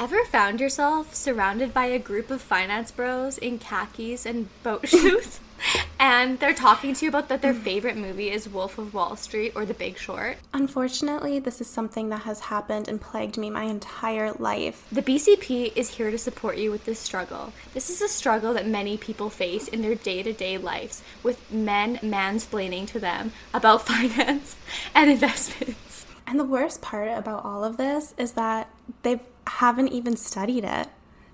Ever found yourself surrounded by a group of finance bros in khakis and boat shoes? and they're talking to you about that their favorite movie is Wolf of Wall Street or The Big Short. Unfortunately, this is something that has happened and plagued me my entire life. The BCP is here to support you with this struggle. This is a struggle that many people face in their day to day lives, with men mansplaining to them about finance and investments. And the worst part about all of this is that they haven't even studied it.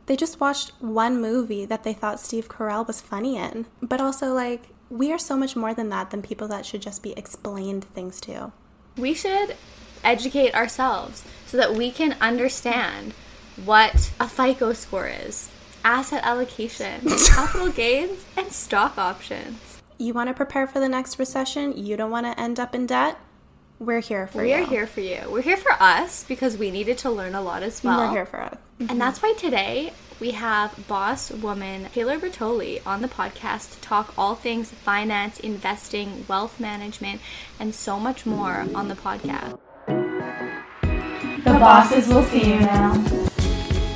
They just watched one movie that they thought Steve Carell was funny in. But also, like, we are so much more than that than people that should just be explained things to. We should educate ourselves so that we can understand what a FICO score is, asset allocation, capital gains, and stock options. You want to prepare for the next recession? You don't want to end up in debt? We're here for you. We're here for you. We're here for us because we needed to learn a lot as well. We're here for us. And mm-hmm. that's why today we have boss woman Taylor Bertoli on the podcast to talk all things finance, investing, wealth management, and so much more on the podcast. The bosses will see you now.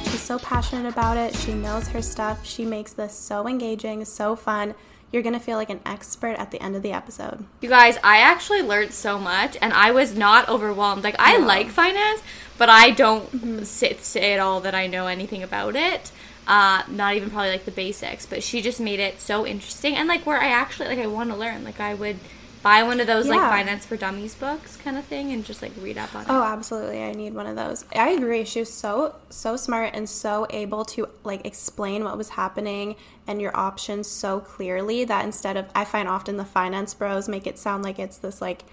She's so passionate about it. She knows her stuff. She makes this so engaging, so fun. You're going to feel like an expert at the end of the episode. You guys, I actually learned so much and I was not overwhelmed. Like, I like finance, but I don't sit, say at all that I know anything about it. Uh, not even probably like the basics, but she just made it so interesting and like where I actually like I want to learn. Like I would buy one of those like finance for dummies books kind of thing and just like read up on it. Oh, absolutely. I need one of those. I agree. She was so so smart and so able to like explain what was happening and your options so clearly that instead of I find often the finance bros make it sound like it's this like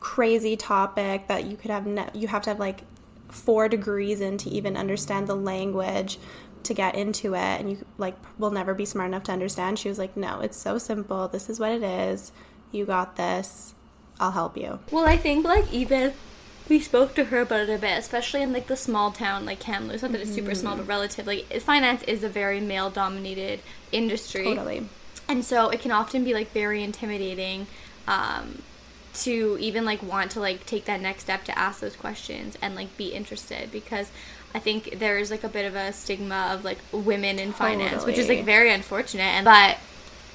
crazy topic that you could have ne- you have to have like four degrees in to even understand the language to get into it and you like will never be smart enough to understand. She was like, "No, it's so simple. This is what it is. You got this. I'll help you." Well, I think like even we spoke to her about it a bit, especially in like the small town like Kamloops. Not that it's super small, but relatively. Finance is a very male dominated industry. Totally. and so it can often be like very intimidating um, to even like want to like take that next step to ask those questions and like be interested because I think there's like a bit of a stigma of like women in finance, which is like very unfortunate. And but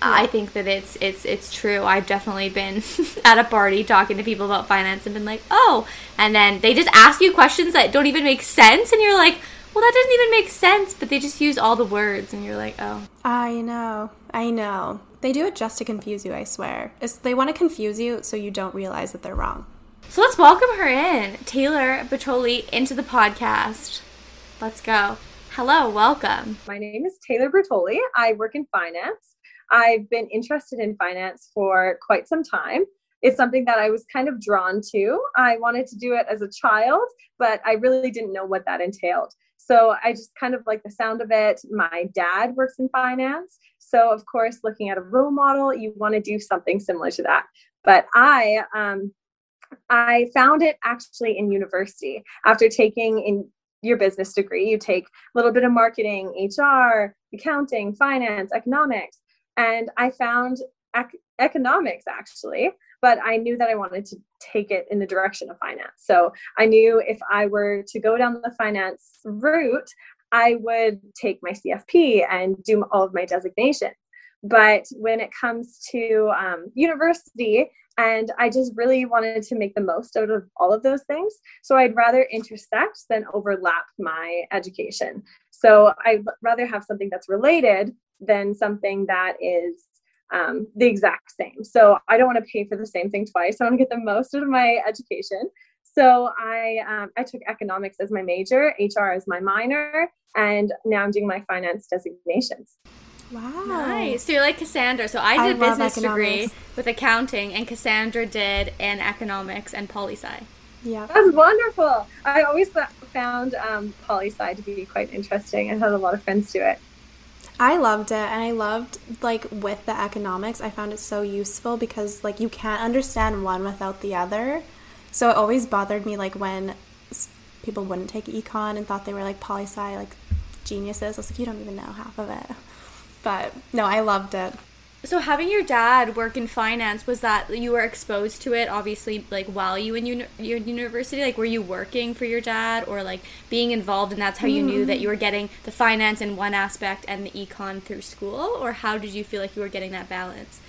I think that it's it's it's true. I've definitely been at a party talking to people about finance and been like, oh, and then they just ask you questions that don't even make sense, and you're like, well, that doesn't even make sense, but they just use all the words, and you're like, oh. I know. I know. They do it just to confuse you, I swear. It's, they want to confuse you so you don't realize that they're wrong. So let's welcome her in, Taylor Bertoli, into the podcast. Let's go. Hello, welcome. My name is Taylor Bertoli. I work in finance. I've been interested in finance for quite some time. It's something that I was kind of drawn to. I wanted to do it as a child, but I really didn't know what that entailed. So I just kind of like the sound of it. My dad works in finance. So, of course, looking at a role model, you want to do something similar to that. But I, um, I found it actually in university after taking in your business degree. You take a little bit of marketing, HR, accounting, finance, economics, and I found ec- economics actually, but I knew that I wanted to take it in the direction of finance. So I knew if I were to go down the finance route, I would take my CFP and do all of my designations. But when it comes to um, university, and I just really wanted to make the most out of all of those things. So I'd rather intersect than overlap my education. So I'd rather have something that's related than something that is um, the exact same. So I don't want to pay for the same thing twice. I want to get the most out of my education. So I um, I took economics as my major, HR as my minor, and now I'm doing my finance designations. Wow. Nice. So you're like Cassandra. So I I did love business degree with accounting, and Cassandra did in economics and poli sci. Yeah. That's wonderful. I always thought, found um, poli sci to be quite interesting. I had a lot of friends do it. I loved it and I loved like with the economics I found it so useful because like you can't understand one without the other. So it always bothered me like when people wouldn't take econ and thought they were like poli sci like geniuses. I was like you don't even know half of it. But no, I loved it. So having your dad work in finance was that you were exposed to it obviously like while you in uni- your university like were you working for your dad or like being involved and that's how you knew that you were getting the finance in one aspect and the econ through school or how did you feel like you were getting that balance?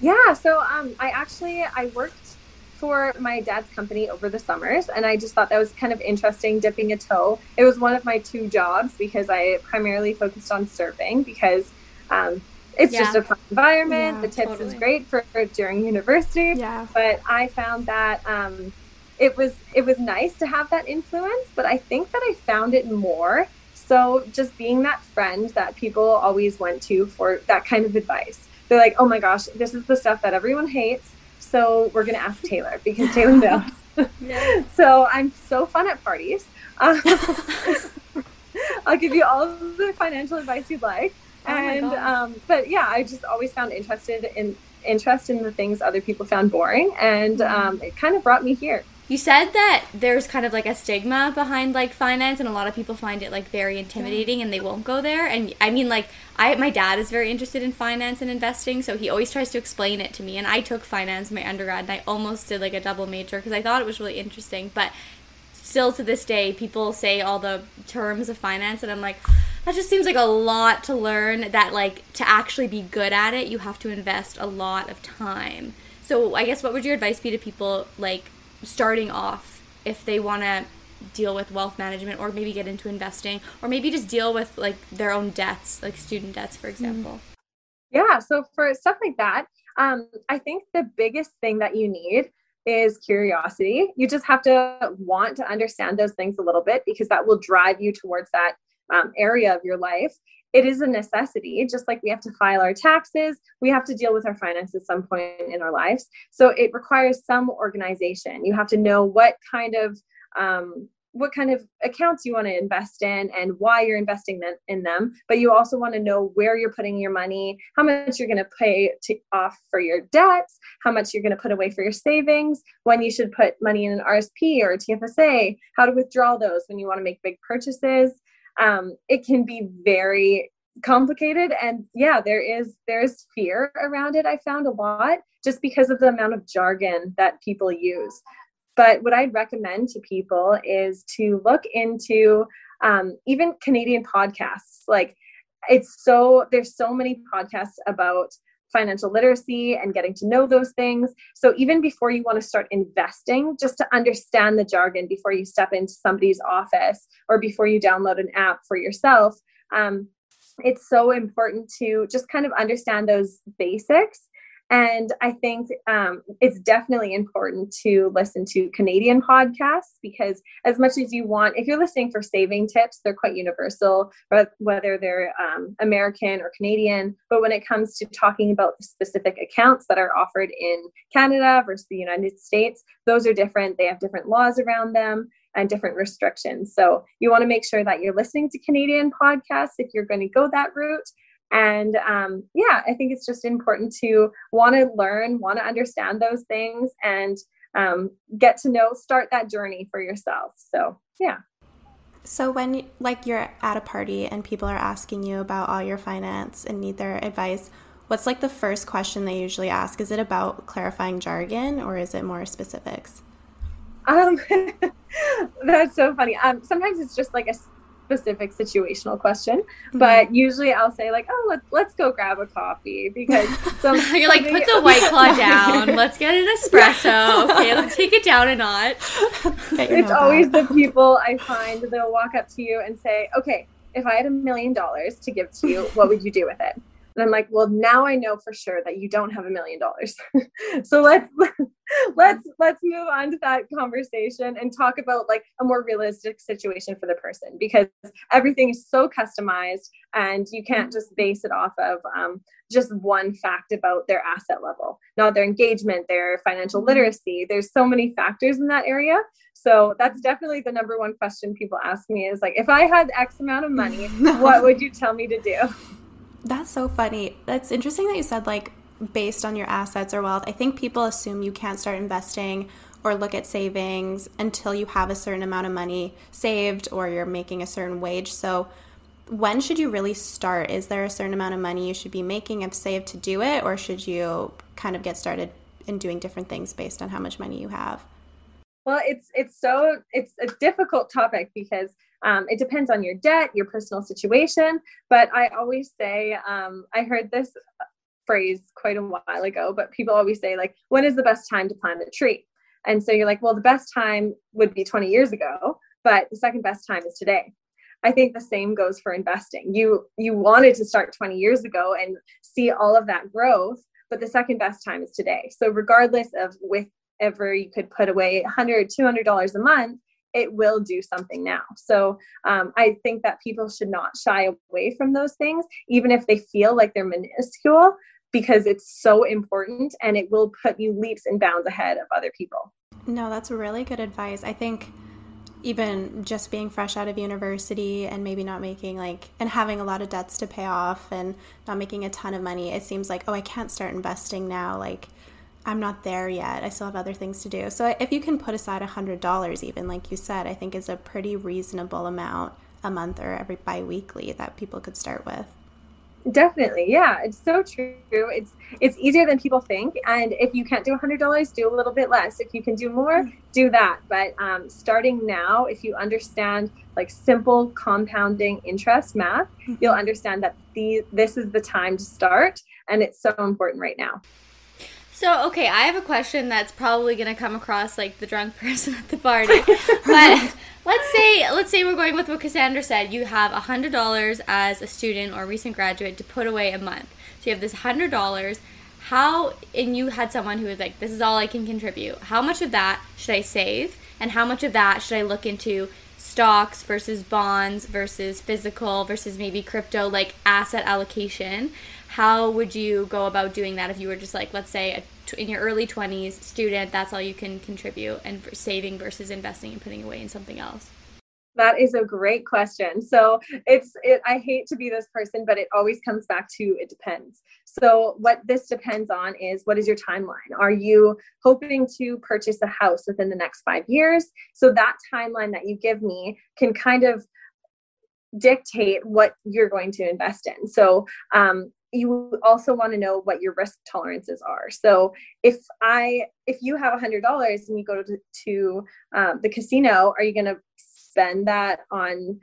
Yeah, so um I actually I worked for my dad's company over the summers and I just thought that was kind of interesting dipping a toe. It was one of my two jobs because I primarily focused on surfing because um it's Yeah. just a fun environment. Yeah, the tips totally. is great for, for during university. Yeah. But I found that um, it was it was nice to have that influence, but I think that I found it more so just being that friend that people always went to for that kind of advice. They're like, "Oh my gosh, this is the stuff that everyone hates." So we're gonna ask Taylor because Taylor knows. so I'm so fun at parties. Um, I'll give you all the financial advice you'd like. Oh and um, but yeah, I just always found interested in interest in the things other people found boring, and Mm-hmm. um, it kind of brought me here. You said that there's kind of like a stigma behind like finance and a lot of people find it like very intimidating and they won't go there and I mean like I my dad is very interested in finance and investing so he always tries to explain it to me and I took finance in my undergrad and I almost did like a double major because I thought it was really interesting but still to this day people say all the terms of finance and I'm like that just seems like a lot to learn that like to actually be good at it you have to invest a lot of time. So I guess what would your advice be to people like starting off if they want to deal with wealth management or maybe get into investing or maybe just deal with like their own debts like student debts for example? Yeah, so for stuff like that, um, I think the biggest thing that you need is curiosity. You just have to want to understand those things a little bit because that will drive you towards that um, area of your life. It is a necessity, just like we have to file our taxes, we have to deal with our finances at some point in our lives. So it requires some organization. You have to know what kind of um, what kind of accounts you want to invest in and why you're investing in them but you also want to know where you're putting your money how much you're going to pay to, off for your debts how much you're going to put away for your savings when you should put money in an rsp or a tfsa how to withdraw those when you want to make big purchases um, it can be very complicated and yeah there is there's fear around it i found a lot just because of the amount of jargon that people use but what I'd recommend to people is to look into um, even Canadian podcasts. Like it's so, there's so many podcasts about financial literacy and getting to know those things. So even before you want to start investing, just to understand the jargon before you step into somebody's office or before you download an app for yourself, um, it's so important to just kind of understand those basics and I think um, it's definitely important to listen to Canadian podcasts because, as much as you want, if you're listening for saving tips, they're quite universal, whether they're um, American or Canadian. But when it comes to talking about the specific accounts that are offered in Canada versus the United States, those are different. They have different laws around them and different restrictions. So you want to make sure that you're listening to Canadian podcasts if you're going to go that route. And um, yeah, I think it's just important to want to learn, want to understand those things, and um, get to know, start that journey for yourself. So yeah. So when like you're at a party and people are asking you about all your finance and need their advice, what's like the first question they usually ask? Is it about clarifying jargon or is it more specifics? Um, that's so funny. Um, sometimes it's just like a specific situational question, mm-hmm. but usually I'll say like, "Oh, let's let's go grab a coffee," because some, you're like put the white claw down. Let's get an espresso. Okay let's take it down a notch. It's always the people I find they'll walk up to you and say, "Okay, if I had a million dollars to give to you, what would you do with it?" And I'm like, "Well, now I know for sure that you don't have a million dollars. So let's let's let's move on to that conversation and talk about like a more realistic situation for the person because everything is so customized and you can't just base it off of um, just one fact about their asset level, not their engagement, their financial literacy. There's so many factors in that area. So that's definitely the number one question people ask me is like, if I had X amount of money, what would you tell me to do? That's so funny. That's interesting that you said like based on your assets or wealth. I think people assume you can't start investing or look at savings until you have a certain amount of money saved or you're making a certain wage. So when should you really start? Is there a certain amount of money you should be making if saved to do it, or should you kind of get started in doing different things based on how much money you have? Well, it's it's so it's a difficult topic because um, it depends on your debt, your personal situation. But I always say, um, I heard this phrase quite a while ago, but people always say like, when is the best time to plant a tree? And so you're like, well, the best time would be 20 years ago, but the second best time is today. I think the same goes for investing. You you wanted to start 20 years ago and see all of that growth, but the second best time is today. So regardless of with ever you could put away 100 200 dollars a month it will do something now. So um, i think that people should not shy away from those things even if they feel like they're minuscule because it's so important and it will put you leaps and bounds ahead of other people. No that's really good advice. I think even just being fresh out of university and maybe not making like and having a lot of debts to pay off and not making a ton of money it seems like oh i can't start investing now. Like I'm not there yet. I still have other things to do. So if you can put aside a hundred dollars, even like you said, I think is a pretty reasonable amount a month or every biweekly that people could start with. Definitely, yeah, it's so true. It's it's easier than people think, and if you can't do a hundred dollars, do a little bit less. If you can do more, do that. But um, starting now, if you understand like simple compounding interest math, mm-hmm. you'll understand that the this is the time to start, and it's so important right now. So, okay, I have a question that's probably going to come across like the drunk person at the party. but let's say let's say we're going with what Cassandra said. You have $100 as a student or recent graduate to put away a month. So you have this $100. How and you had someone who was like, "This is all I can contribute." How much of that should I save and how much of that should I look into stocks versus bonds versus physical versus maybe crypto like asset allocation? How would you go about doing that if you were just like let's say in your early 20s student that's all you can contribute and saving versus investing and putting away in something else? That is a great question. So it's it, i hate to be this person but it always comes back to it depends. So what this depends on is what is your timeline? Are you hoping to purchase a house within the next five years? So that timeline that you give me can kind of dictate what you're going to invest in. So um, you also want to know what your risk tolerances are. So if I if you have a hundred dollars and you go to, to um, the casino, are you going to spend that on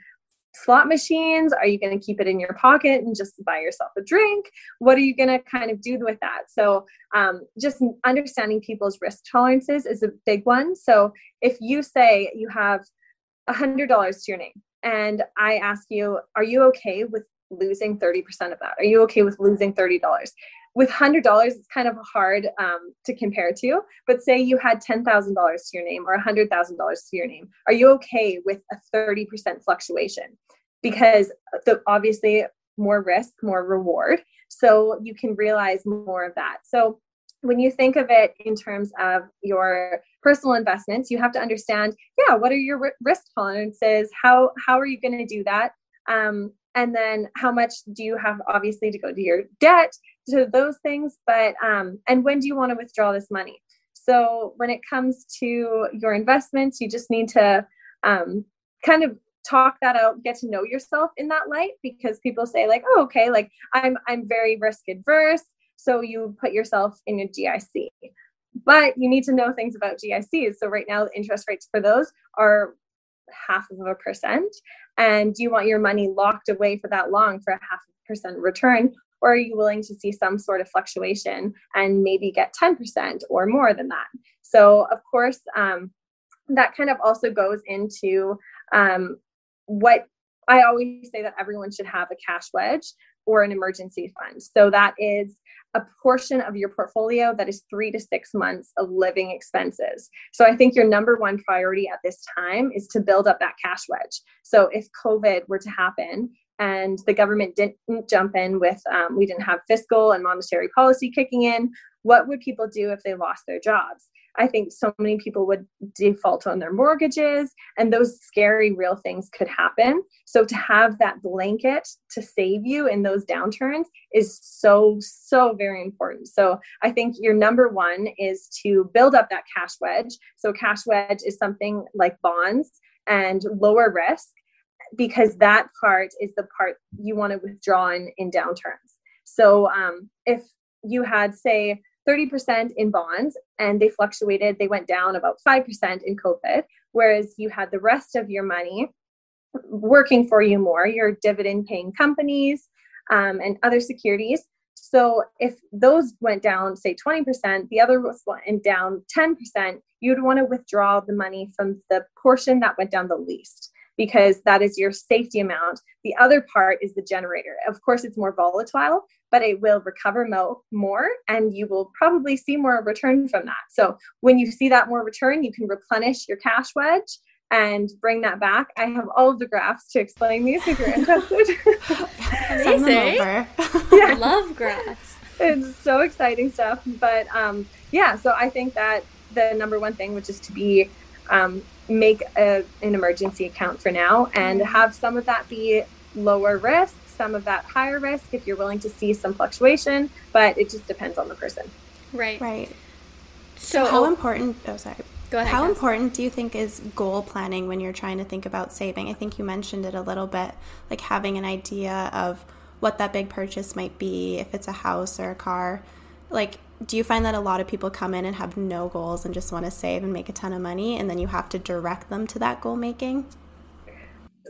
slot machines? Are you going to keep it in your pocket and just buy yourself a drink? What are you going to kind of do with that? So, um, just understanding people's risk tolerances is a big one. So, if you say you have a $100 to your name, and I ask you, are you okay with losing 30% of that? Are you okay with losing $30? With $100, it's kind of hard um, to compare to, but say you had $10,000 to your name or $100,000 to your name. Are you okay with a 30% fluctuation? Because the, obviously, more risk, more reward. So you can realize more of that. So when you think of it in terms of your personal investments, you have to understand, yeah, what are your risk tolerances? How how are you going to do that? Um, and then how much do you have obviously to go to your debt to those things but um and when do you want to withdraw this money? So when it comes to your investments you just need to um kind of talk that out get to know yourself in that light because people say like oh okay like i'm i'm very risk adverse so you put yourself in a gic but you need to know things about gics so right now the interest rates for those are half of a percent? And do you want your money locked away for that long for a half a percent return? Or are you willing to see some sort of fluctuation and maybe get 10% or more than that? So of course um, that kind of also goes into um, what i always say that everyone should have a cash wedge or an emergency fund so that is a portion of your portfolio that is three to six months of living expenses. So I think your number one priority at this time is to build up that cash wedge. So if COVID were to happen and the government didn't jump in with, um, we didn't have fiscal and monetary policy kicking in, what would people do if they lost their jobs? I think so many people would default on their mortgages, and those scary, real things could happen. So, to have that blanket to save you in those downturns is so, so very important. So, I think your number one is to build up that cash wedge. So, cash wedge is something like bonds and lower risk because that part is the part you want to withdraw in in downturns. So um, if you had say 30% in bonds and they fluctuated, they went down about 5% in COVID, whereas you had the rest of your money working for you more, your dividend paying companies um, and other securities. So if those went down, say 20%, the other went down 10%, you'd want to withdraw the money from the portion that went down the least because that is your safety amount. The other part is the generator. Of course, it's more volatile, but it will recover mo- more and you will probably see more return from that. So when you see that more return, you can replenish your cash wedge and bring that back. I have all of the graphs to explain these if you're interested. Amazing. yeah. I love graphs. It's so exciting stuff. But um, yeah, so I think that the number one thing, which is to be um, make a, an emergency account for now and mm-hmm. have some of that be lower risk, some of that higher risk if you're willing to see some fluctuation, but it just depends on the person. Right. Right. So, so how important? Oh, sorry. Go ahead. How important do you think is goal planning when you're trying to think about saving? I think you mentioned it a little bit, like having an idea of what that big purchase might be, if it's a house or a car. Like, do you find that a lot of people come in and have no goals and just want to save and make a ton of money, and then you have to direct them to that goal making?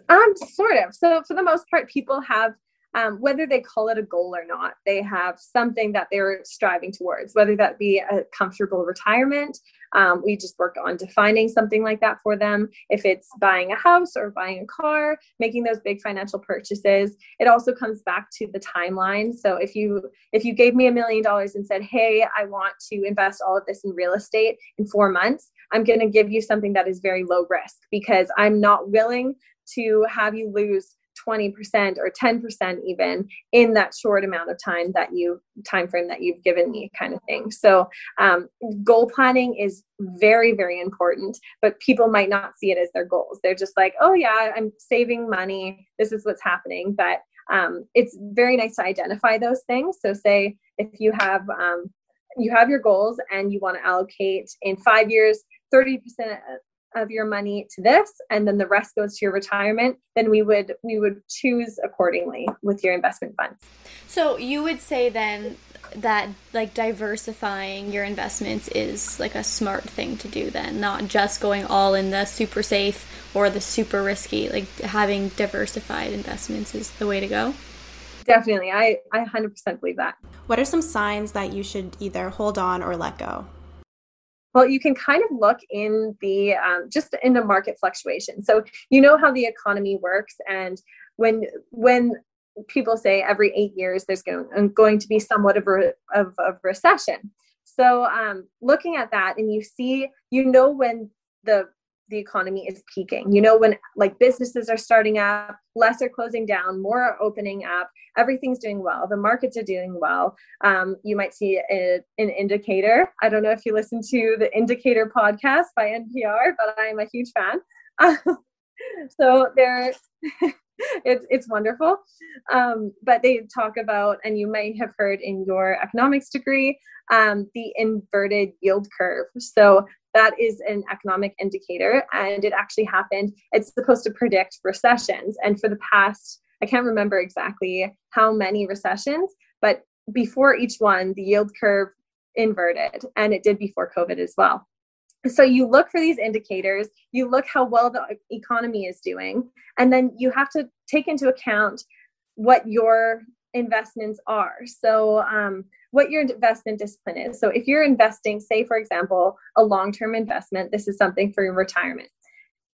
Um, sort of. So for the most part, people have um, whether they call it a goal or not, they have something that they're striving towards, whether that be a comfortable retirement. Um, we just work on defining something like that for them. If it's buying a house or buying a car, making those big financial purchases, it also comes back to the timeline. So if you if you gave me a million dollars and said, "Hey, I want to invest all of this in real estate in four months," I'm going to give you something that is very low risk because I'm not willing to have you lose 20% or 10% even in that short amount of time that you time frame that you've given me kind of thing. So um, goal planning is very very important but people might not see it as their goals. They're just like oh yeah i'm saving money. This is what's happening. But um, it's very nice to identify those things. So say if you have um, you have your goals and you want to allocate in five years 30% of your money to this and then the rest goes to your retirement then we would we would choose accordingly with your investment funds. So you would say then that like diversifying your investments is like a smart thing to do then not just going all in the super safe or the super risky like having diversified investments is the way to go? Definitely. I i 100% believe that. What are some signs that you should either hold on or let go well, you can kind of look in the um, just in the market fluctuation. So you know how the economy works, and when when people say every eight years there's going, um, going to be somewhat of a, of, of recession. So um, looking at that, and you see, you know when the the economy is peaking. You know, when like businesses are starting up, less are closing down, more are opening up, everything's doing well, the markets are doing well. Um, you might see a, an indicator. I don't know if you listen to the Indicator podcast by NPR, but I'm a huge fan. so they're. it's it's wonderful. Um, but they talk about and you might have heard in your economics degree um, the inverted yield curve. So that is an economic indicator and it actually happened. It's supposed to predict recessions. And for the past i can't remember exactly how many recessions but before each one the yield curve inverted and it did before covid as well so you look for these indicators you look how well the economy is doing and then you have to take into account what your investments are so um, what your investment discipline is. So if you're investing, say, for example, a long term investment, this is something for your retirement.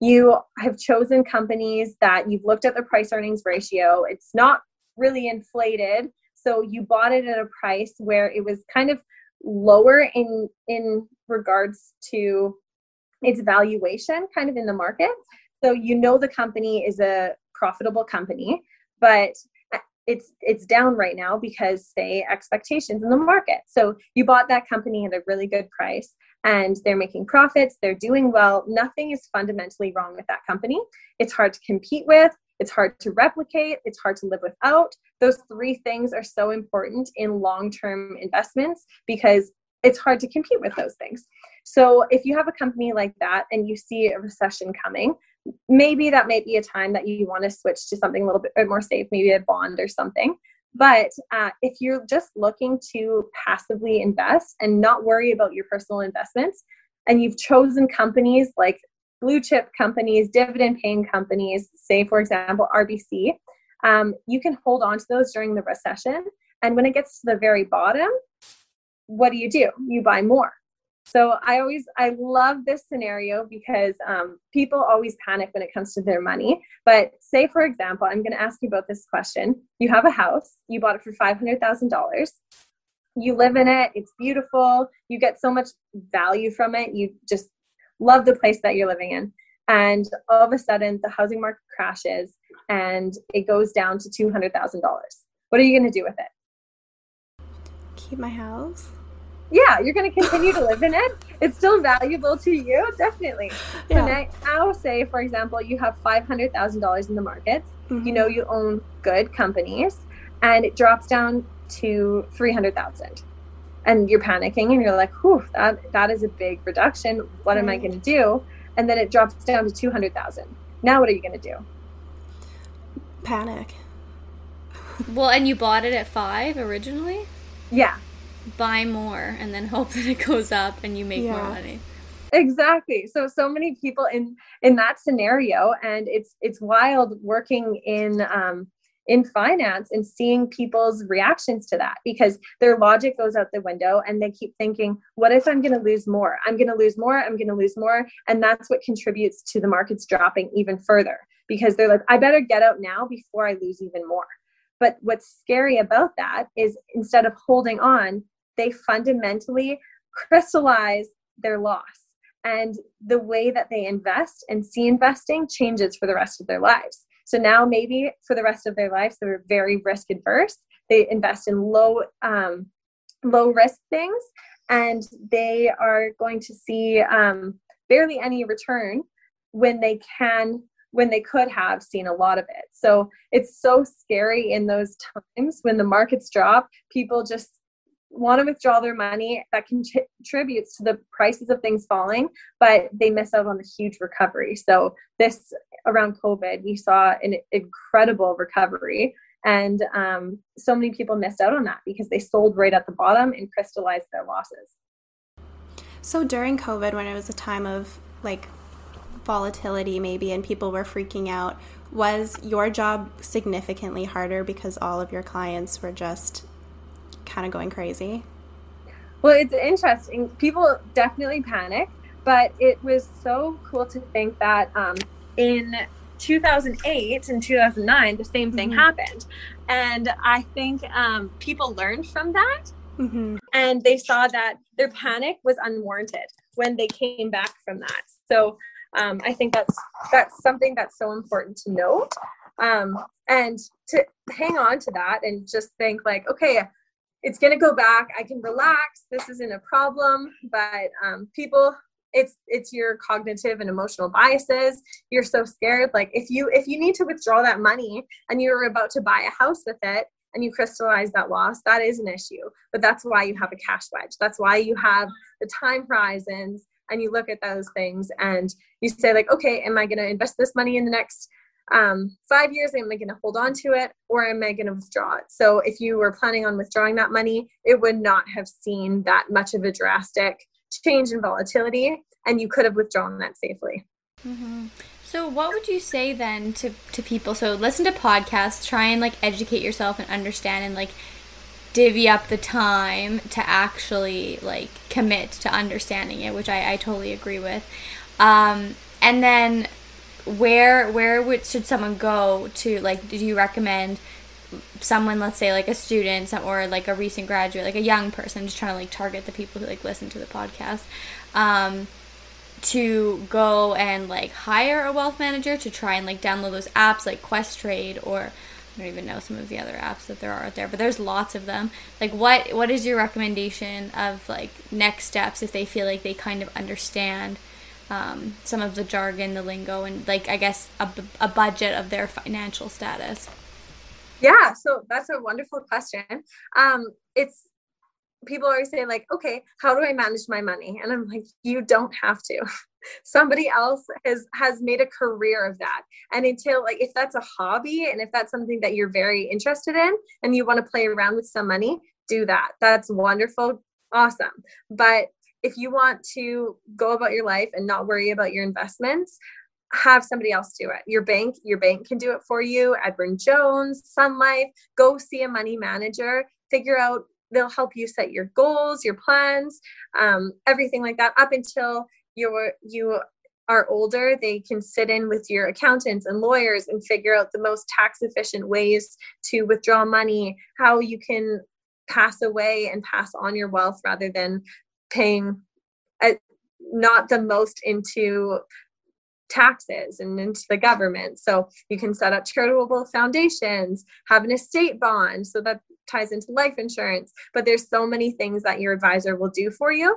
You have chosen companies that you've looked at the price earnings ratio, it's not really inflated. So you bought it at a price where it was kind of lower in in regards to its valuation kind of in the market. So you know the company is a profitable company but it's it's down right now because say expectations in the market. So you bought that company at a really good price and they're making profits they're doing well. Nothing is fundamentally wrong with that company. It's hard to compete with it's hard to replicate it's hard to live without. Those three things are so important in long-term investments because it's hard to compete with those things So if you have a company like that and you see a recession coming, maybe that might be a time that you want to switch to something a little bit more safe, maybe a bond or something. But uh, if you're just looking to passively invest and not worry about your personal investments, and you've chosen companies like blue chip companies, dividend paying companies, say, for example, RBC, um, you can hold on to those during the recession. And when it gets to the very bottom, what do you do? You buy more. So I always I love this scenario because um, people always panic when it comes to their money. But say for example, I'm going to ask you about this question. You have a house, you bought it for five hundred thousand dollars. You live in it. It's beautiful. You get so much value from it. You just love the place that you're living in. And all of a sudden, the housing market crashes and it goes down to two hundred thousand dollars. What are you going to do with it? Keep my house yeah, you're going to continue to live in it. It's still valuable to you, definitely. Yeah. So now, now, say, for example, you have $500,000 in the market. Mm-hmm. You know you own good companies, and it drops down to 300,000. And you're panicking, and you're like, "Whew, that that is a big reduction. What right. am I going to do?" And then it drops down to 200,000. Now, what are you going to do? Panic. well, and you bought it at five originally. Yeah buy more and then hope that it goes up and you make yeah. more money. Exactly. So so many people in in that scenario and it's it's wild working in um in finance and seeing people's reactions to that because their logic goes out the window and they keep thinking what if i'm going to lose more? I'm going to lose more i'm going to lose more and that's what contributes to the markets dropping even further because they're like i better get out now before i lose even more. But what's scary about that is instead of holding on they fundamentally crystallize their loss. And the way that they invest and see investing changes for the rest of their lives. So now, maybe for the rest of their lives, they're very risk adverse. They invest in low, um, low risk things, and they are going to see um, barely any return when they can when they could have seen a lot of it. So it's so scary in those times when the markets drop, people just want to withdraw their money that contributes to the prices of things falling but they miss out on the huge recovery. So this around covid we saw an incredible recovery and um, so many people missed out on that because they sold right at the bottom and crystallized their losses. So during covid when it was a time of like volatility maybe and people were freaking out was your job significantly harder because all of your clients were just kind of going crazy? Well, it's interesting. People definitely panic, but it was so cool to think that um, in 2008 and 2009, the same thing mm-hmm. happened. And I think um, people learned from that. Mm-hmm. And they saw that their panic was unwarranted when they came back from that. So um, I think that's that's something that's so important to note, um, and to hang on to that and just think like, okay, it's going to go back. I can relax. This isn't a problem. But um, people it's it's your cognitive and emotional biases. You're so scared. Like if you if you need to withdraw that money and you're about to buy a house with it and you crystallize that loss that is an issue. But that's why you have a cash wedge. That's why you have the time horizons and you look at those things and you say like okay am i going to invest this money in the next um, five years, am I going to hold on to it or am I going to withdraw it? So if you were planning on withdrawing that money, it would not have seen that much of a drastic change in volatility and you could have withdrawn that safely. Mm-hmm. So what would you say then to, to people? So listen to podcasts, try and like educate yourself and understand and like divvy up the time to actually like commit to understanding it, which I, I totally agree with. Um, and then where where would should someone go to like do you recommend someone let's say like a student or like a recent graduate like a young person just trying to like target the people who like listen to the podcast um to go and like hire a wealth manager to try and like download those apps like Questrade or I don't even know some of the other apps that there are out there, but there's lots of them. Like what what is your recommendation of like next steps if they feel like they kind of understand um, some of the jargon, the lingo, and like I guess a, a budget of their financial status? Yeah, so that's a wonderful question. Um, it's people always say like okay how do i manage my money? And i'm like you don't have to. Somebody else has has made a career of that. And until like if that's a hobby and if that's something that you're very interested in and you want to play around with some money do that. That's wonderful. Awesome. But if you want to go about your life and not worry about your investments have somebody else do it. Your bank your bank can do it for you. Edward Jones sun life go see a money manager. Figure out they'll help you set your goals your plans um, everything like that. Up until you're you are older they can sit in with your accountants and lawyers and figure out the most tax efficient ways to withdraw money how you can pass away and pass on your wealth rather than paying uh, not the most into taxes and into the government. So you can set up charitable foundations, have an estate bond. So that ties into life insurance. But there's so many things that your advisor will do for you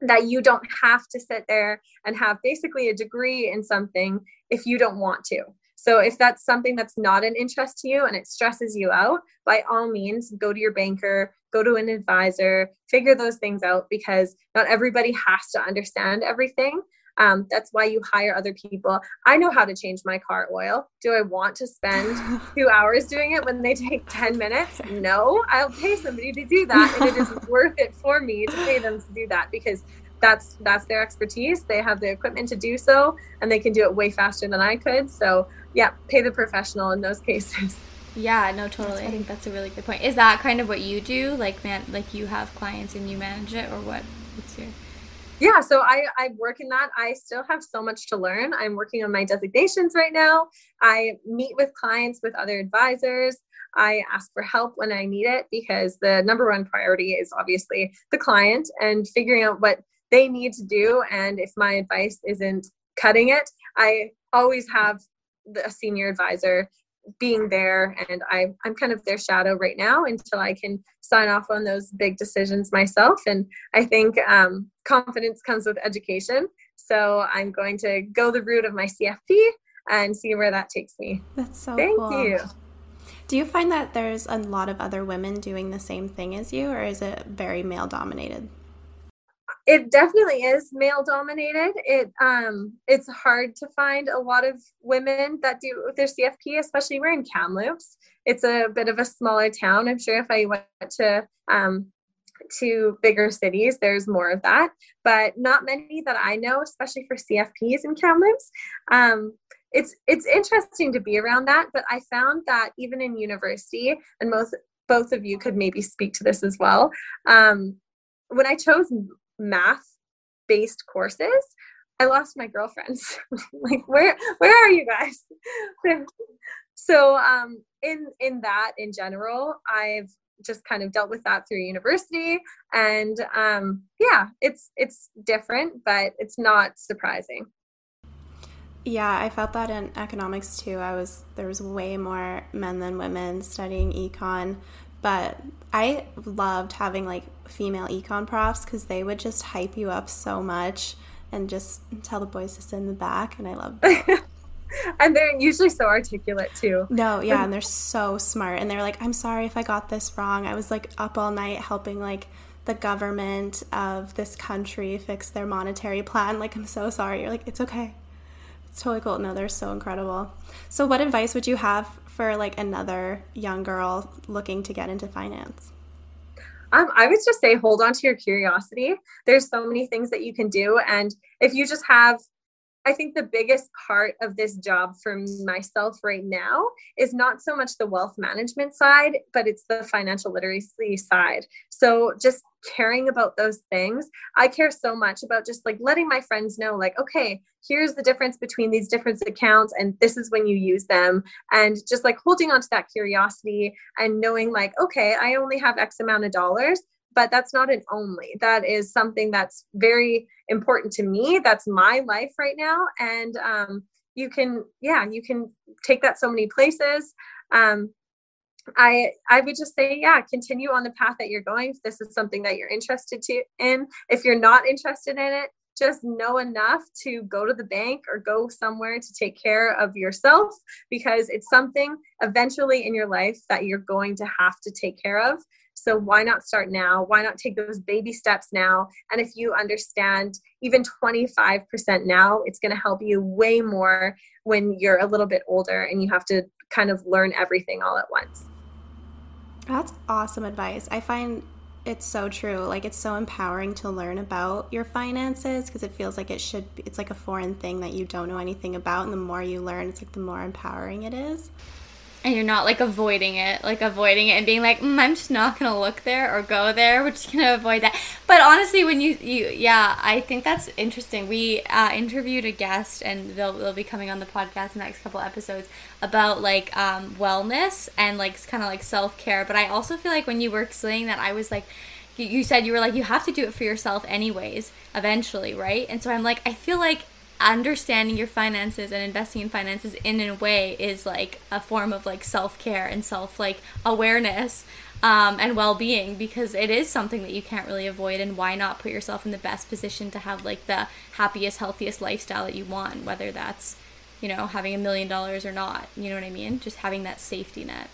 that you don't have to sit there and have basically a degree in something if you don't want to. So if that's something that's not an interest to you and it stresses you out, by all means, go to your banker, go to an advisor, figure those things out because not everybody has to understand everything. Um, that's why you hire other people. I know how to change my car oil. Do I want to spend two hours doing it when they take 10 minutes? No, I'll pay somebody to do that. And it is worth it for me to pay them to do that because that's that's their expertise. They have the equipment to do so and they can do it way faster than I could. So yeah, pay the professional in those cases. Yeah, no, totally. I think that's a really good point. Is that kind of what you do? Like, man, like you have clients and you manage it, or what? What's your yeah so i i work in that i still have so much to learn i'm working on my designations right now i meet with clients with other advisors i ask for help when i need it because the number one priority is obviously the client and figuring out what they need to do and if my advice isn't cutting it i always have a senior advisor being there and I, i'm kind of their shadow right now until i can sign off on those big decisions myself. And i think um, confidence comes with education. So i'm going to go the route of my cfp and see where that takes me. That's so thank cool. you. Do you find that there's a lot of other women doing the same thing as you or is it very male dominated it definitely is male dominated. It um it's hard to find a lot of women that do their cfp especially we're in kamloops. It's a bit of a smaller town. I'm sure if i went to um to bigger cities there's more of that but not many that i know especially for cfps in kamloops. Um it's it's interesting to be around that but i found that even in university and most both of you could maybe speak to this as well um when I chose math based courses i lost my girlfriends. Like where where are you guys? So um in in that in general i've just kind of dealt with that through university and um yeah it's it's different but it's not surprising. Yeah i felt that in economics too. I was there was way more men than women studying econ but I loved having like female econ profs because they would just hype you up so much and just tell the boys to sit in the back, and I loved that. and they're usually so articulate too. No, yeah, and they're so smart. And they're like, "I'm sorry if I got this wrong. I was like up all night helping like the government of this country fix their monetary plan. Like, I'm so sorry." You're like, "It's okay. It's totally cool." No, they're so incredible. So, what advice would you have for like another young girl looking to get into finance? Um, I would just say hold on to your curiosity. There's so many things that you can do. And if you just have I think the biggest part of this job for myself right now is not so much the wealth management side, but it's the financial literacy side. So just caring about those things. I care so much about just like letting my friends know, like, okay, here's the difference between these different accounts, and this is when you use them. And just like holding on to that curiosity and knowing, like, okay, I only have X amount of dollars but that's not an only. That is something that's very important to me. That's my life right now. And um, you can yeah you can take that so many places. Um, i i would just say yeah continue on the path that you're going. If this is something that you're interested to in if you're not interested in it just know enough to go to the bank or go somewhere to take care of yourself because it's something eventually in your life that you're going to have to take care of. So why not start now? Why not take those baby steps now? And if you understand even 25% now, it's going to help you way more when you're a little bit older and you have to kind of learn everything all at once. That's awesome advice. I find it's so true. Like it's so empowering to learn about your finances because it feels like it should be, it's like a foreign thing that you don't know anything about and the more you learn, it's like the more empowering it is and you're not like avoiding it, like avoiding it and being like, mm, I'm just not gonna look there or go there. We're just gonna avoid that. But honestly, when you you yeah, I think that's interesting. We uh, interviewed a guest, and they'll they'll be coming on the podcast in the next couple episodes about like um, wellness and like kind of like self care. But I also feel like when you were saying that, I was like. You said you were like you have to do it for yourself anyways eventually right and so i'm like i feel like understanding your finances and investing in finances in a way is like a form of like self-care and self like awareness um, and well-being because it is something that you can't really avoid and why not put yourself in the best position to have like the happiest healthiest lifestyle that you want whether that's you know having a million dollars or not you know what i mean? Just having that safety net.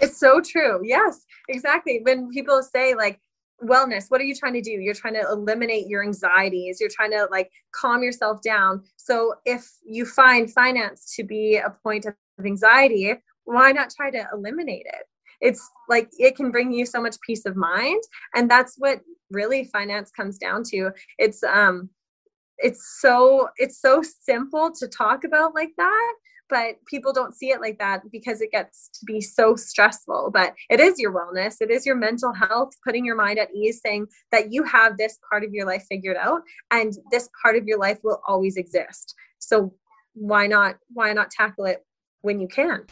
It's so true. Yes exactly. When people say like wellness what are you trying to do? You're trying to eliminate your anxieties. You're trying to like calm yourself down. So if you find finance to be a point of anxiety why not try to eliminate it? It's like it can bring you so much peace of mind and that's what really finance comes down to. It's um it's so it's so simple to talk about like that but people don't see it like that because it gets to be so stressful. But it is your wellness, it is your mental health, putting your mind at ease, saying that you have this part of your life figured out and this part of your life will always exist. So why not why not tackle it when you can?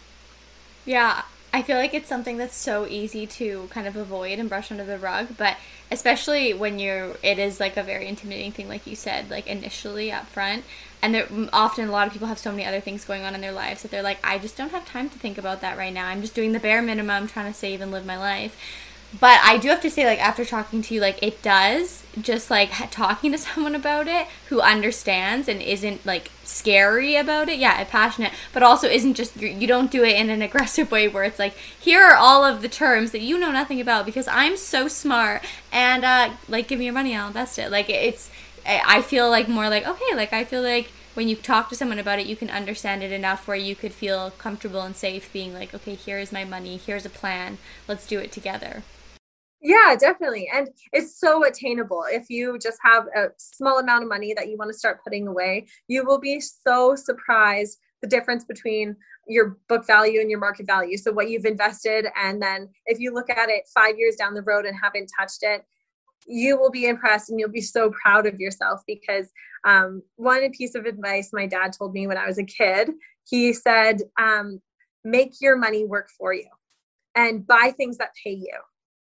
Yeah, I feel like it's something that's so easy to kind of avoid and brush under the rug, but especially when you're, it is like a very intimidating thing, like you said, like initially up front. And there, often a lot of people have so many other things going on in their lives that they're like, I just don't have time to think about that right now. I'm just doing the bare minimum, trying to save and live my life but I do have to say, like, after talking to you, like, it does just like talking to someone about it who understands and isn't like scary about it. Yeah, passionate, but also isn't just you don't do it in an aggressive way where it's like, here are all of the terms that you know nothing about because I'm so smart and uh, like, give me your money, I'll invest it. Like, it's, I feel like more like, okay, like, I feel like when you talk to someone about it, you can understand it enough where you could feel comfortable and safe being like, okay, here is my money, here's a plan, let's do it together. Yeah, definitely. And it's so attainable. If you just have a small amount of money that you want to start putting away, you will be so surprised the difference between your book value and your market value. So, what you've invested, and then if you look at it five years down the road and haven't touched it, you will be impressed and you'll be so proud of yourself because um, one piece of advice my dad told me when I was a kid, he said, um, make your money work for you and buy things that pay you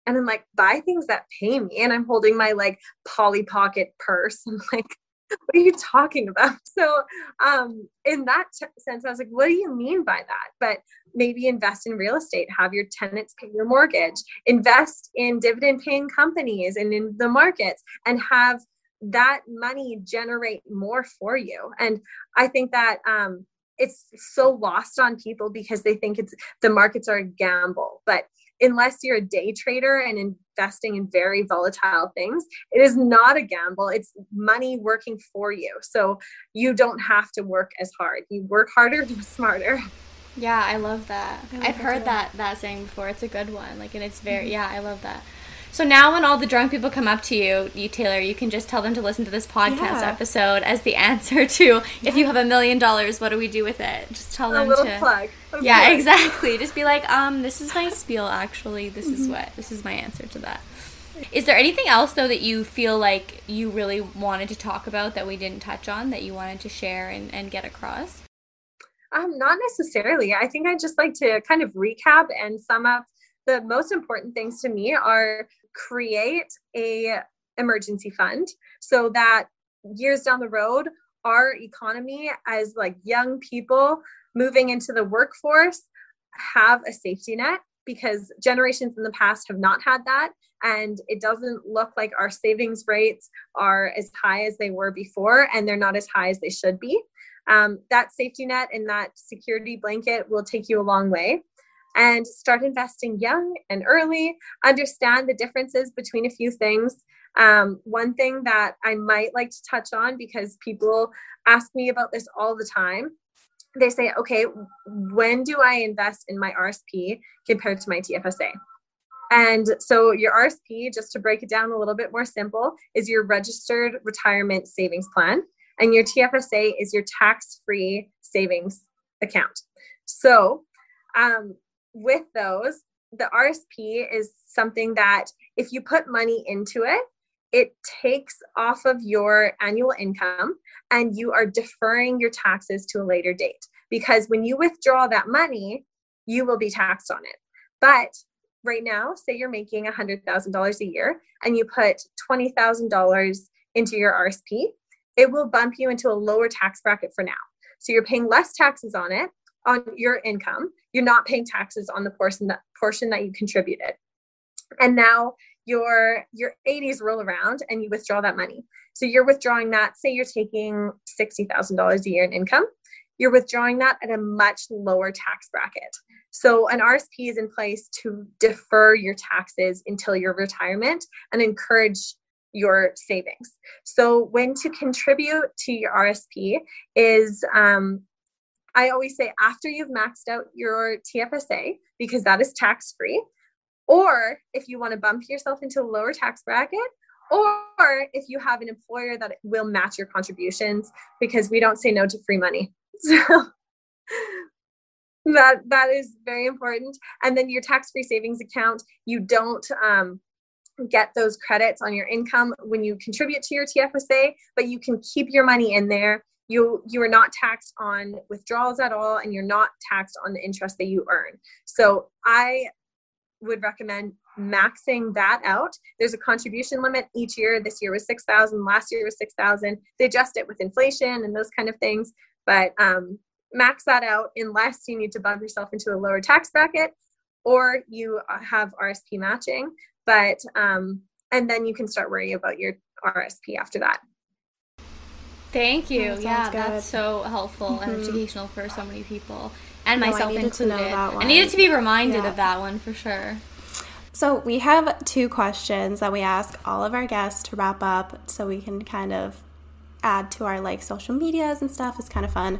and I'm like, buy things that pay me. And I'm holding my like Polly Pocket purse. I'm like, what are you talking about? So, um, in that t- sense, I was like, what do you mean by that? But maybe invest in real estate, have your tenants pay your mortgage, invest in dividend paying companies and in the markets, and have that money generate more for you. And I think that um, it's so lost on people because they think it's the markets are a gamble. But unless you're a day trader and investing in very volatile things, it is not a gamble. It's money working for you. So you don't have to work as hard. You work harder, you smarter. Yeah, I love that. I I've heard that that saying before. It's a good one. Like, and it's very mm-hmm. yeah, I love that. So now, when all the drunk people come up to you, you Taylor, you can just tell them to listen to this podcast yeah. episode as the answer to yeah. if you have a million dollars, what do we do with it? Just tell a them little to. Plug. yeah, exactly. Just be like, um, this is my spiel. Actually, this mm-hmm. is what this is my answer to that. Is there anything else though that you feel like you really wanted to talk about that we didn't touch on that you wanted to share and, and get across? Um, not necessarily. I think I'd just like to kind of recap and sum up the most important things to me are create a emergency fund so that years down the road our economy as like young people moving into the workforce have a safety net because generations in the past have not had that. And it doesn't look like our savings rates are as high as they were before, and they're not as high as they should be. Um, that safety net and that security blanket will take you a long way. And start investing young and early. Understand the differences between a few things. Um, one thing that I might like to touch on because people ask me about this all the time they say, okay, when do I invest in my RSP compared to my TFSA? And so your RSP, just to break it down a little bit more simple, is your registered retirement savings plan. And your TFSA is your tax free savings account. So um, with those, the RSP is something that if you put money into it, it takes off of your annual income and you are deferring your taxes to a later date. Because when you withdraw that money you will be taxed on it. But right now say you're making $100000 a year and you put $20000 into your rsp it will bump you into a lower tax bracket for now. So you're paying less taxes on it on your income you're not paying taxes on the portion that portion that you contributed and now your your 80s roll around and you withdraw that money. So you're withdrawing that, say you're taking $60,000 a year in income, you're withdrawing that at a much lower tax bracket. So an RSP is in place to defer your taxes until your retirement and encourage your savings. So when to contribute to your RSP is um, I always say after you've maxed out your TFSA because that is tax free or if you want to bump yourself into a lower tax bracket, or if you have an employer that will match your contributions because we don't say no to free money. So that that is very important. And then your tax-free savings account, you don't um, get those credits on your income when you contribute to your TFSA, but you can keep your money in there. You you are not taxed on withdrawals at all, and you're not taxed on the interest that you earn. So I would recommend maxing that out. There's a contribution limit each year. This year was 6,000, last year was 6,000. They adjust it with inflation and those kind of things, but um, max that out unless you need to bump yourself into a lower tax bracket or you have RSP matching. But um, and then you can start worrying about your RSP after that. Thank you. That yeah, that's so helpful mm-hmm. and educational for so many people and no, myself I included. I needed to be reminded yeah. of that one for sure. So we have two questions that we ask all of our guests to wrap up, so we can kind of add to our like social medias and stuff. It's kind of fun.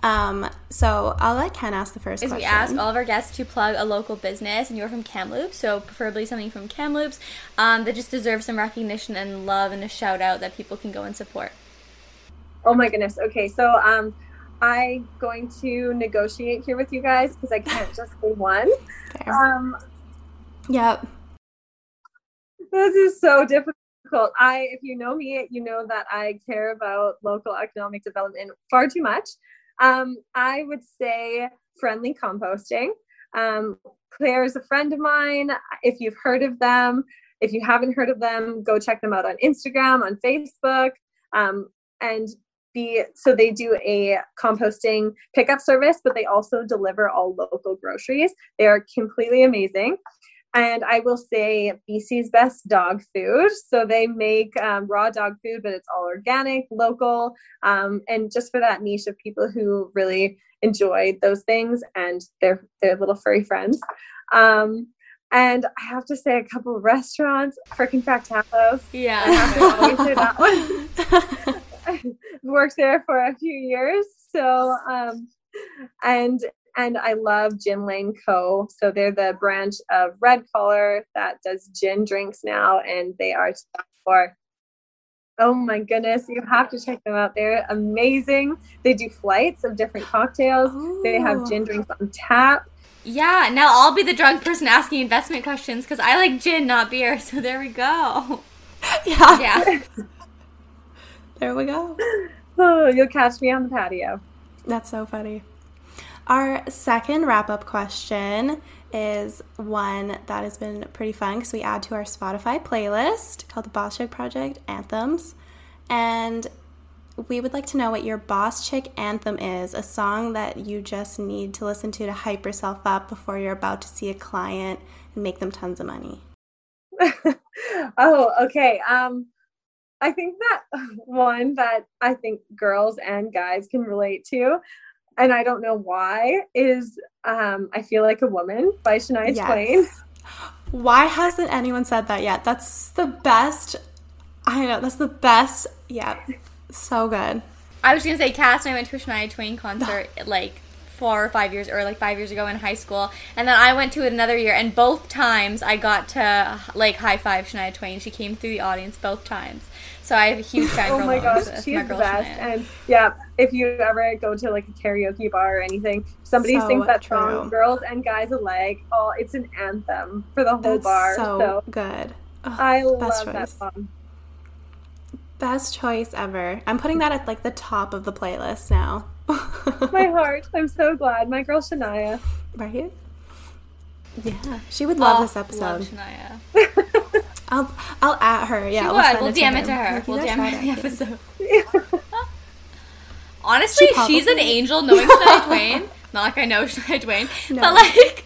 Um, so I'll let Kenn ask the first Is question. We ask all of our guests to plug a local business, and you're from Kamloops, so preferably something from Kamloops um, that just deserves some recognition and love and a shout out that people can go and support. Oh my goodness. Okay, so um, I'm going to negotiate here with you guys because I can't just say one. Um, yep. This is so difficult. I, if you know me, you know that I care about local economic development far too much. Um, I would say friendly composting. Um, Claire is a friend of mine. If you've heard of them, if you haven't heard of them, go check them out on Instagram, on Facebook. Um, and be so they do a composting pickup service, but they also deliver all local groceries. They are completely amazing. And I will say BC's best dog food. So they make um, raw dog food, but it's all organic, local, um, and just for that niche of people who really enjoy those things and their their little furry friends. Um, and I have to say a couple of restaurants, freaking Fractalos. Yeah. I have to always say that one. worked there for a few years. So, um, and and I love Gin Lane Co. So they're the branch of Red Collar that does gin drinks now, and they are for. Oh my goodness, you have to check them out. They're amazing. They do flights of different cocktails. Ooh. They have gin drinks on tap. Yeah, now I'll be the drunk person asking investment questions because I like gin, not beer. So there we go. Yeah. Yeah. There we go. Oh, you'll catch me on the patio. That's so funny. Our second wrap up question is one that has been pretty fun because we add to our Spotify playlist called the Boss Chick Project Anthems. And we would like to know what your boss chick anthem is a song that you just need to listen to to hype yourself up before you're about to see a client and make them tons of money. oh, okay. Um, I think that one that I think girls and guys can relate to, and I don't know why, is um, I Feel Like a Woman by Shania yes. Twain. Why hasn't anyone said that yet? That's the best. I know, that's the best. Yeah, so good. I was gonna say, Cass and I went to a Shania Twain concert like four or five years or like five years ago in high school and then i went to it another year and both times i got to like high five shania twain she came through the audience both times so i have a huge fan oh my gosh she's the best shania. and yeah if you ever go to like a karaoke bar or anything somebody so sings that true. song girls and guys alike oh it's an anthem for the whole That's bar so, so good oh, i love choice. that song Best choice ever. I'm putting that at like the top of the playlist now. My heart. I'm so glad. My girl Shania. Right? Yeah. She would love oh, this episode. Love Shania. I'll I'll at her. Yeah. She we'll, we'll DM it to her. We'll DM her the episode. Honestly, she's an angel knowing Shania Twain. Not like I know Shania Twain, no. but like,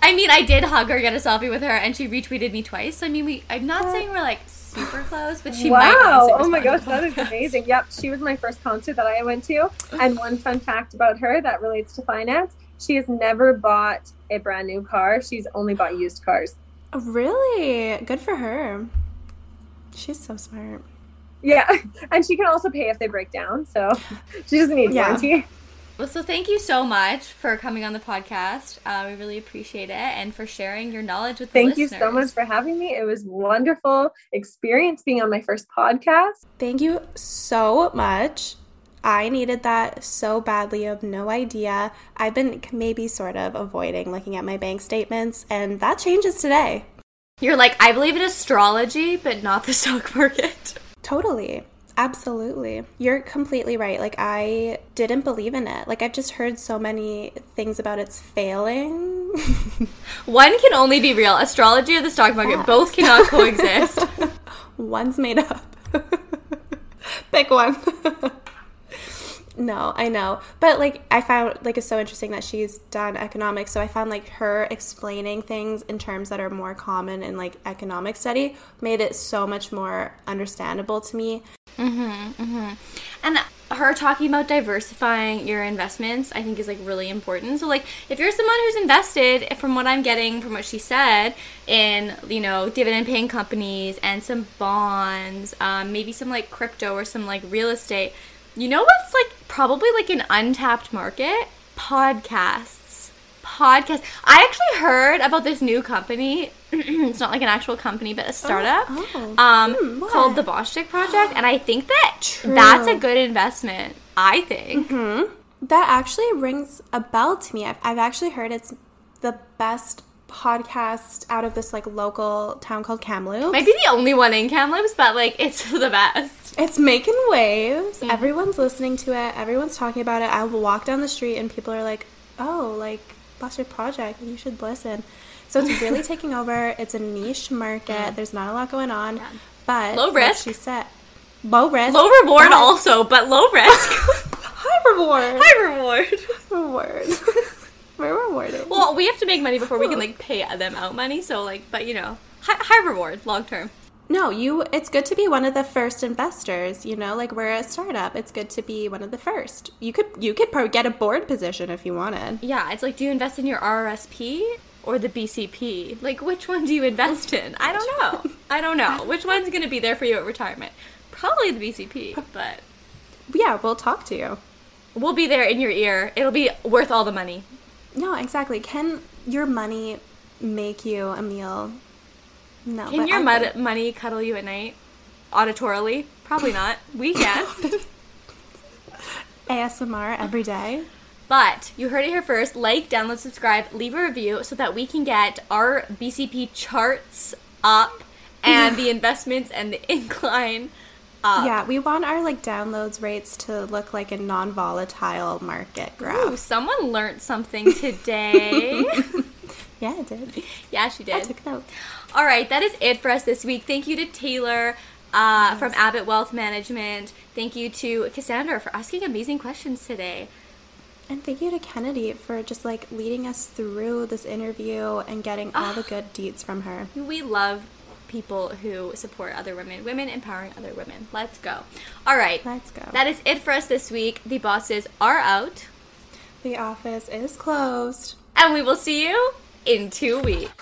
I mean, I did hug her, get a selfie with her, and she retweeted me twice. So I mean, we. I'm not saying we're like super close, but she wow. oh my gosh, that is amazing. Yep, she was my first concert that I went to. And one fun fact about her that relates to finance: she has never bought a brand new car. She's only bought used cars. Oh, really good for her. She's so smart. Yeah, and she can also pay if they break down, so she doesn't need yeah. warranty. Well, so thank you so much for coming on the podcast. Uh, we really appreciate it and for sharing your knowledge with the video. Thank you so much for having me. It was wonderful experience being on my first podcast. Thank you so much. I needed that so badly. I have no idea. I've been maybe sort of avoiding looking at my bank statements, and that changes today. You're like, I believe in astrology, but not the stock market. Totally. Absolutely. You're completely right. Like, I didn't believe in it. Like, I've just heard so many things about its failing. One can only be real astrology or the stock market, both cannot coexist. One's made up. Pick one. No, I know. But like I found like it's so interesting that she's done economics. So I found like her explaining things in terms that are more common in like economic study made it so much more understandable to me. Mhm. Mhm. And her talking about diversifying your investments, I think is like really important. So like if you're someone who's invested from what I'm getting from what she said in, you know, dividend paying companies and some bonds, um, maybe some like crypto or some like real estate, you know what's like probably like an untapped market? Podcasts. Podcast. I actually heard about this new company. it's not like an actual company, but a startup oh, oh. Um, hmm, called the Boss Chick Project, and I think that True. that's a good investment. I think. Mm-hmm. That actually rings a bell to me. I've, I've actually heard it's the best podcast out of this like local town called Kamloops. Maybe the only one in Kamloops, but like it's the best. It's making waves. Mm-hmm. Everyone's listening to it. Everyone's talking about it. I will walk down the street and people are like, "Oh, like Boss Chick Project, you should listen." So it's really taking over. It's a niche market. Yeah. There's not a lot going on, yeah. but low risk. she said, low risk, low reward also, but low risk. High reward. High reward. Reward. Rewarding. Well, we have to make money before we can like pay them out money. So like, but you know, high, high reward long term. No, you. It's good to be one of the first investors. You know, like we're a startup. It's good to be one of the first. You could you could probably get a board position if you wanted. Yeah, it's like, do you invest in your RRSP or the BCP? Like, which one do you invest in? I don't know. I don't know. Which one's going to be there for you at retirement? Probably the BCP, but yeah, we'll talk to you. We'll be there in your ear. It'll be worth all the money. No, exactly. Can your money make you a meal no. Can your mud- money cuddle you at night? Auditorily? Probably not. We can. ASMR every day. But you heard it here first. Like, download, subscribe, leave a review so that we can get our BCP charts up and the investments and the incline up. Yeah, we want our like downloads rates to look like a non-volatile market graph. Ooh, someone learned something today. yeah, I did. Yeah, she did. I took notes. All right, that is it for us this week. Thank you to Taylor uh, from Abbott Wealth Management. Thank you to Cassandra for asking amazing questions today. And thank you to Kennedy for just like leading us through this interview and getting all the good deeds from her. We love people who support other women, women empowering other women. Let's go. All right. Let's go. That is it for us this week. The bosses are out, the office is closed. and we will see you in two weeks.